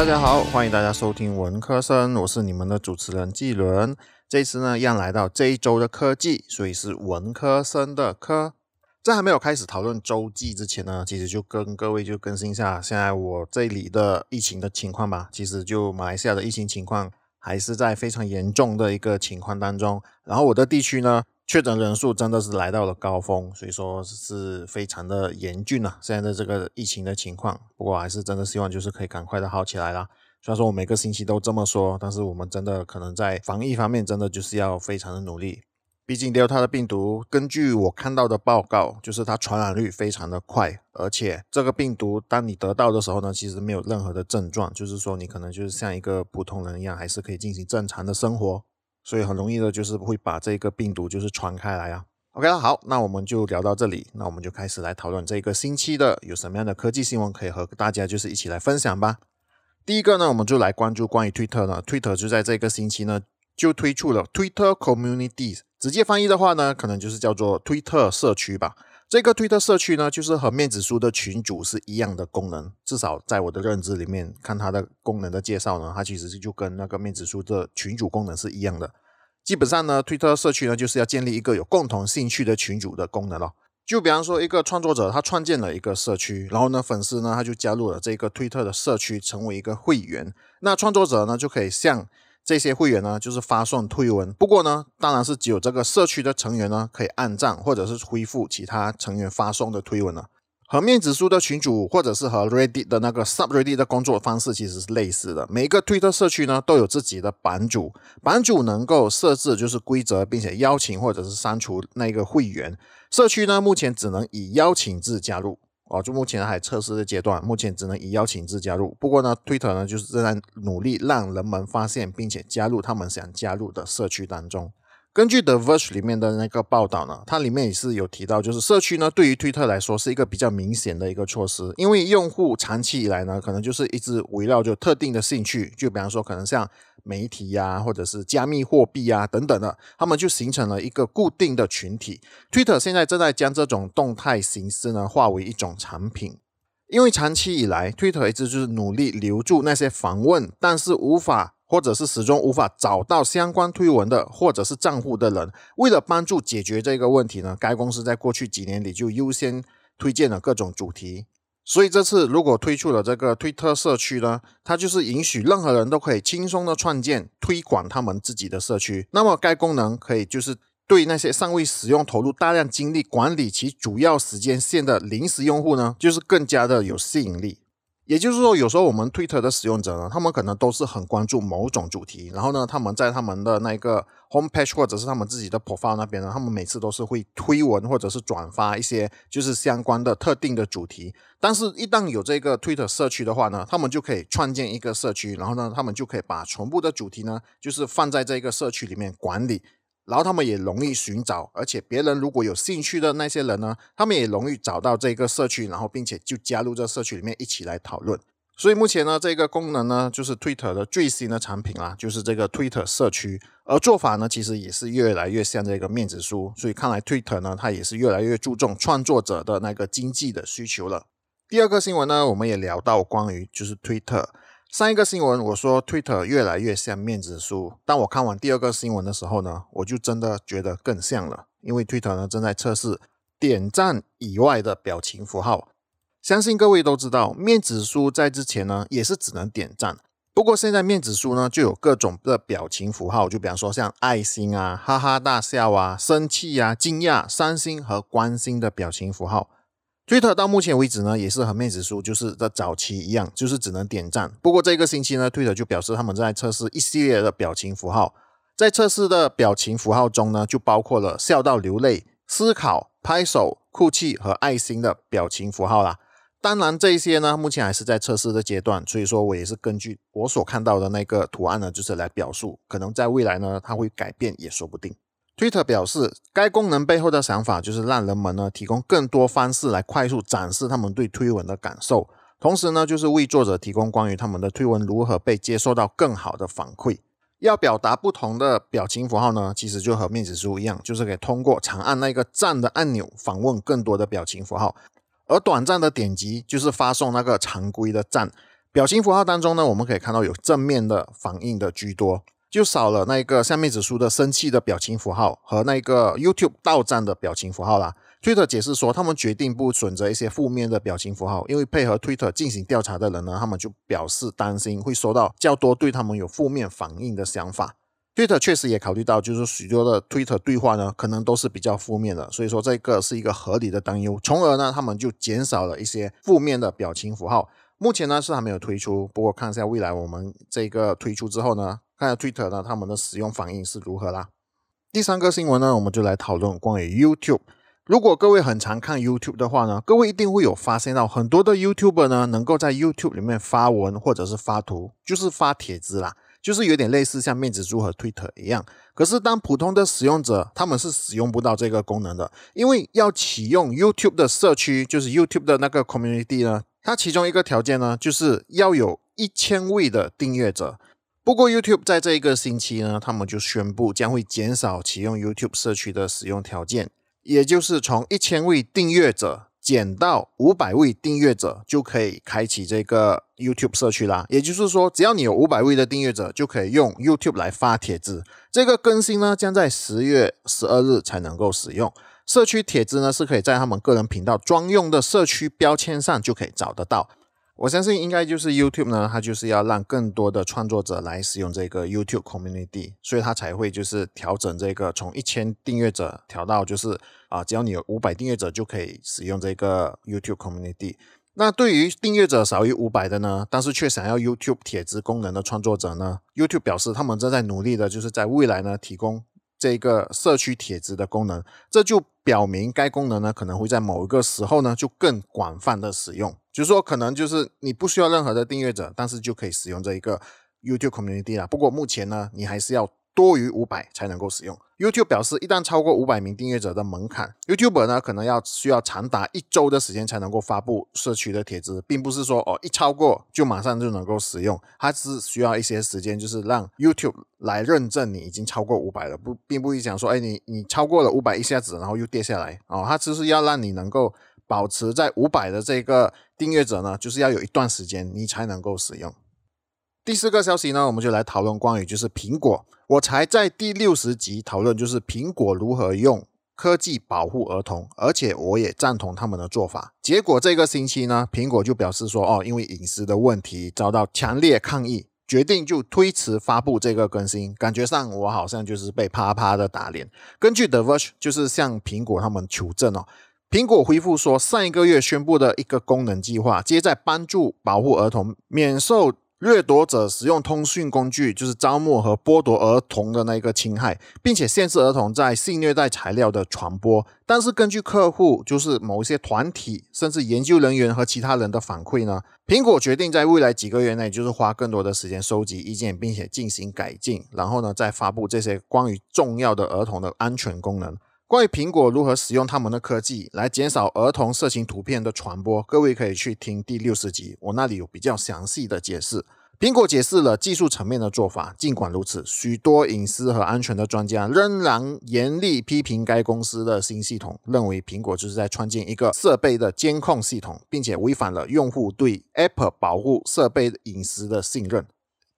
大家好，欢迎大家收听文科生，我是你们的主持人季伦。这次呢，一样来到这一周的科技，所以是文科生的科。在还没有开始讨论周记之前呢，其实就跟各位就更新一下现在我这里的疫情的情况吧。其实就马来西亚的疫情情况还是在非常严重的一个情况当中。然后我的地区呢，确诊人数真的是来到了高峰，所以说是非常的严峻啊。现在的这个疫情的情况，不过还是真的希望就是可以赶快的好起来啦。虽然说我每个星期都这么说，但是我们真的可能在防疫方面真的就是要非常的努力。毕竟 Delta 的病毒，根据我看到的报告，就是它传染率非常的快，而且这个病毒当你得到的时候呢，其实没有任何的症状，就是说你可能就是像一个普通人一样，还是可以进行正常的生活，所以很容易的就是会把这个病毒就是传开来啊。OK 了好，那我们就聊到这里，那我们就开始来讨论这个星期的有什么样的科技新闻可以和大家就是一起来分享吧。第一个呢，我们就来关注关于 Twitter 呢，Twitter 就在这个星期呢就推出了 Twitter Communities。直接翻译的话呢，可能就是叫做推特社区吧。这个推特社区呢，就是和面子书的群主是一样的功能。至少在我的认知里面，看它的功能的介绍呢，它其实就跟那个面子书的群主功能是一样的。基本上呢，推特社区呢，就是要建立一个有共同兴趣的群主的功能咯。就比方说，一个创作者他创建了一个社区，然后呢，粉丝呢他就加入了这个推特的社区，成为一个会员。那创作者呢就可以向这些会员呢，就是发送推文。不过呢，当然是只有这个社区的成员呢，可以按赞或者是恢复其他成员发送的推文了。和面子书的群主或者是和 Reddit 的那个 Subreddit 的工作方式其实是类似的。每一个推特社区呢，都有自己的版主，版主能够设置就是规则，并且邀请或者是删除那个会员。社区呢，目前只能以邀请制加入。哦，就目前还测试的阶段，目前只能以邀请制加入。不过呢，Twitter 呢就是正在努力让人们发现并且加入他们想加入的社区当中。根据 The Verge 里面的那个报道呢，它里面也是有提到，就是社区呢对于推特来说是一个比较明显的一个措施，因为用户长期以来呢，可能就是一直围绕着特定的兴趣，就比方说可能像媒体呀，或者是加密货币呀等等的，他们就形成了一个固定的群体。Twitter 现在正在将这种动态形式呢化为一种产品，因为长期以来，Twitter 一直就是努力留住那些访问，但是无法。或者是始终无法找到相关推文的，或者是账户的人，为了帮助解决这个问题呢，该公司在过去几年里就优先推荐了各种主题。所以这次如果推出了这个推特社区呢，它就是允许任何人都可以轻松的创建、推广他们自己的社区。那么该功能可以就是对那些尚未使用、投入大量精力管理其主要时间线的临时用户呢，就是更加的有吸引力。也就是说，有时候我们推特的使用者呢，他们可能都是很关注某种主题，然后呢，他们在他们的那个 homepage 或者是他们自己的 profile 那边呢，他们每次都是会推文或者是转发一些就是相关的特定的主题。但是，一旦有这个 Twitter 社区的话呢，他们就可以创建一个社区，然后呢，他们就可以把全部的主题呢，就是放在这个社区里面管理。然后他们也容易寻找，而且别人如果有兴趣的那些人呢，他们也容易找到这个社区，然后并且就加入这社区里面一起来讨论。所以目前呢，这个功能呢，就是 Twitter 的最新的产品啦，就是这个 Twitter 社区。而做法呢，其实也是越来越像这个面子书。所以看来 Twitter 呢，它也是越来越注重创作者的那个经济的需求了。第二个新闻呢，我们也聊到关于就是 Twitter。上一个新闻我说 Twitter 越来越像面子书，当我看完第二个新闻的时候呢，我就真的觉得更像了，因为 Twitter 呢正在测试点赞以外的表情符号。相信各位都知道，面子书在之前呢也是只能点赞，不过现在面子书呢就有各种的表情符号，就比方说像爱心啊、哈哈大笑啊、生气啊、惊讶、伤心和关心的表情符号。Twitter 到目前为止呢，也是和面子书就是在早期一样，就是只能点赞。不过这个星期呢，Twitter 就表示他们在测试一系列的表情符号，在测试的表情符号中呢，就包括了笑到流泪、思考、拍手、哭泣和爱心的表情符号啦。当然，这些呢，目前还是在测试的阶段，所以说我也是根据我所看到的那个图案呢，就是来表述，可能在未来呢，它会改变也说不定。Twitter 表示，该功能背后的想法就是让人们呢提供更多方式来快速展示他们对推文的感受，同时呢就是为作者提供关于他们的推文如何被接受到更好的反馈。要表达不同的表情符号呢，其实就和面子书一样，就是可以通过长按那个赞的按钮访问更多的表情符号，而短暂的点击就是发送那个常规的赞。表情符号当中呢，我们可以看到有正面的反应的居多，就少了那个下面指出的生气的表情符号和那个 YouTube 到站的表情符号啦。Twitter 解释说，他们决定不选择一些负面的表情符号，因为配合 Twitter 进行调查的人呢，他们就表示担心会收到较多对他们有负面反应的想法。Twitter 确实也考虑到，就是许多的 Twitter 对话呢，可能都是比较负面的，所以说这个是一个合理的担忧，从而呢，他们就减少了一些负面的表情符号。目前呢是还没有推出，不过看一下未来我们这个推出之后呢，看下 Twitter 呢他们的使用反应是如何啦。第三个新闻呢，我们就来讨论关于 YouTube。如果各位很常看 YouTube 的话呢，各位一定会有发现到很多的 YouTuber 呢，能够在 YouTube 里面发文或者是发图，就是发帖子啦。就是有点类似像面子书和 Twitter 一样，可是当普通的使用者，他们是使用不到这个功能的，因为要启用 YouTube 的社区，就是 YouTube 的那个 Community 呢，它其中一个条件呢，就是要有一千位的订阅者。不过 YouTube 在这一个星期呢，他们就宣布将会减少启用 YouTube 社区的使用条件，也就是从一千位订阅者。减到五百位订阅者就可以开启这个 YouTube 社区啦。也就是说，只要你有五百位的订阅者，就可以用 YouTube 来发帖子。这个更新呢，将在十月十二日才能够使用。社区帖子呢，是可以在他们个人频道专用的社区标签上就可以找得到。我相信应该就是 YouTube 呢，它就是要让更多的创作者来使用这个 YouTube Community，所以它才会就是调整这个从一千订阅者调到就是啊，只要你有五百订阅者就可以使用这个 YouTube Community。那对于订阅者少于五百的呢，但是却想要 YouTube 帖子功能的创作者呢，YouTube 表示他们正在努力的，就是在未来呢提供。这个社区帖子的功能，这就表明该功能呢可能会在某一个时候呢就更广泛的使用，就是说可能就是你不需要任何的订阅者，但是就可以使用这一个 YouTube Community 了。不过目前呢，你还是要。多于五百才能够使用。YouTube 表示，一旦超过五百名订阅者的门槛，YouTuber 呢可能要需要长达一周的时间才能够发布社区的帖子，并不是说哦一超过就马上就能够使用，它是需要一些时间，就是让 YouTube 来认证你已经超过五百了，不并不会讲说，哎你你超过了五百一下子然后又跌下来哦，它就是要让你能够保持在五百的这个订阅者呢，就是要有一段时间你才能够使用。第四个消息呢，我们就来讨论关于就是苹果。我才在第六十集讨论，就是苹果如何用科技保护儿童，而且我也赞同他们的做法。结果这个星期呢，苹果就表示说，哦，因为隐私的问题遭到强烈抗议，决定就推迟发布这个更新。感觉上我好像就是被啪啪的打脸。根据 The Verge 就是向苹果他们求证哦，苹果回复说，上一个月宣布的一个功能计划，接在帮助保护儿童免受。掠夺者使用通讯工具，就是招募和剥夺儿童的那个侵害，并且限制儿童在性虐待材料的传播。但是根据客户，就是某一些团体，甚至研究人员和其他人的反馈呢，苹果决定在未来几个月内，就是花更多的时间收集意见，并且进行改进，然后呢再发布这些关于重要的儿童的安全功能。关于苹果如何使用他们的科技来减少儿童色情图片的传播，各位可以去听第六十集，我那里有比较详细的解释。苹果解释了技术层面的做法，尽管如此，许多隐私和安全的专家仍然严厉批评该公司的新系统，认为苹果就是在创建一个设备的监控系统，并且违反了用户对 Apple 保护设备隐私的信任。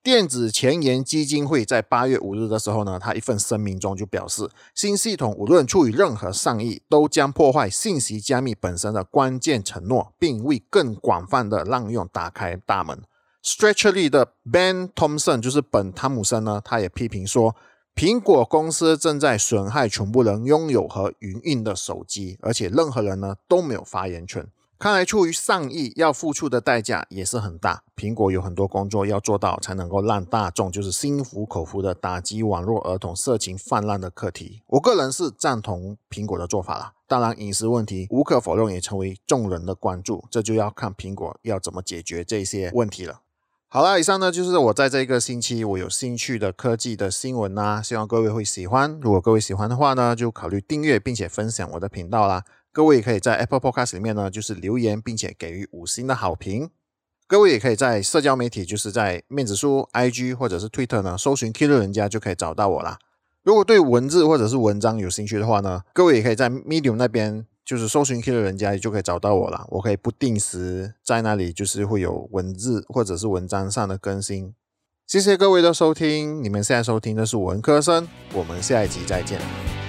电子前沿基金会在八月五日的时候呢，他一份声明中就表示，新系统无论出于任何善意，都将破坏信息加密本身的关键承诺，并为更广泛的滥用打开大门。Stretchly 的 Ben Thompson 就是本汤姆森呢，他也批评说，苹果公司正在损害全部人拥有和营运的手机，而且任何人呢都没有发言权。看来，出于善意，要付出的代价也是很大。苹果有很多工作要做到，才能够让大众就是心服口服的打击网络儿童色情泛滥的课题。我个人是赞同苹果的做法啦。当然，隐私问题无可否认也成为众人的关注，这就要看苹果要怎么解决这些问题了。好了，以上呢就是我在这一个星期我有兴趣的科技的新闻啦，希望各位会喜欢。如果各位喜欢的话呢，就考虑订阅并且分享我的频道啦。各位也可以在 Apple Podcast 里面呢，就是留言，并且给予五星的好评。各位也可以在社交媒体，就是在面子书、IG 或者是 Twitter 呢，搜寻 Killer 人家就可以找到我啦。如果对文字或者是文章有兴趣的话呢，各位也可以在 Medium 那边就是搜寻 Killer 人家就可以找到我了。我可以不定时在那里，就是会有文字或者是文章上的更新。谢谢各位的收听，你们现在收听的是文科生，我们下一集再见。